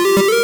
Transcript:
you.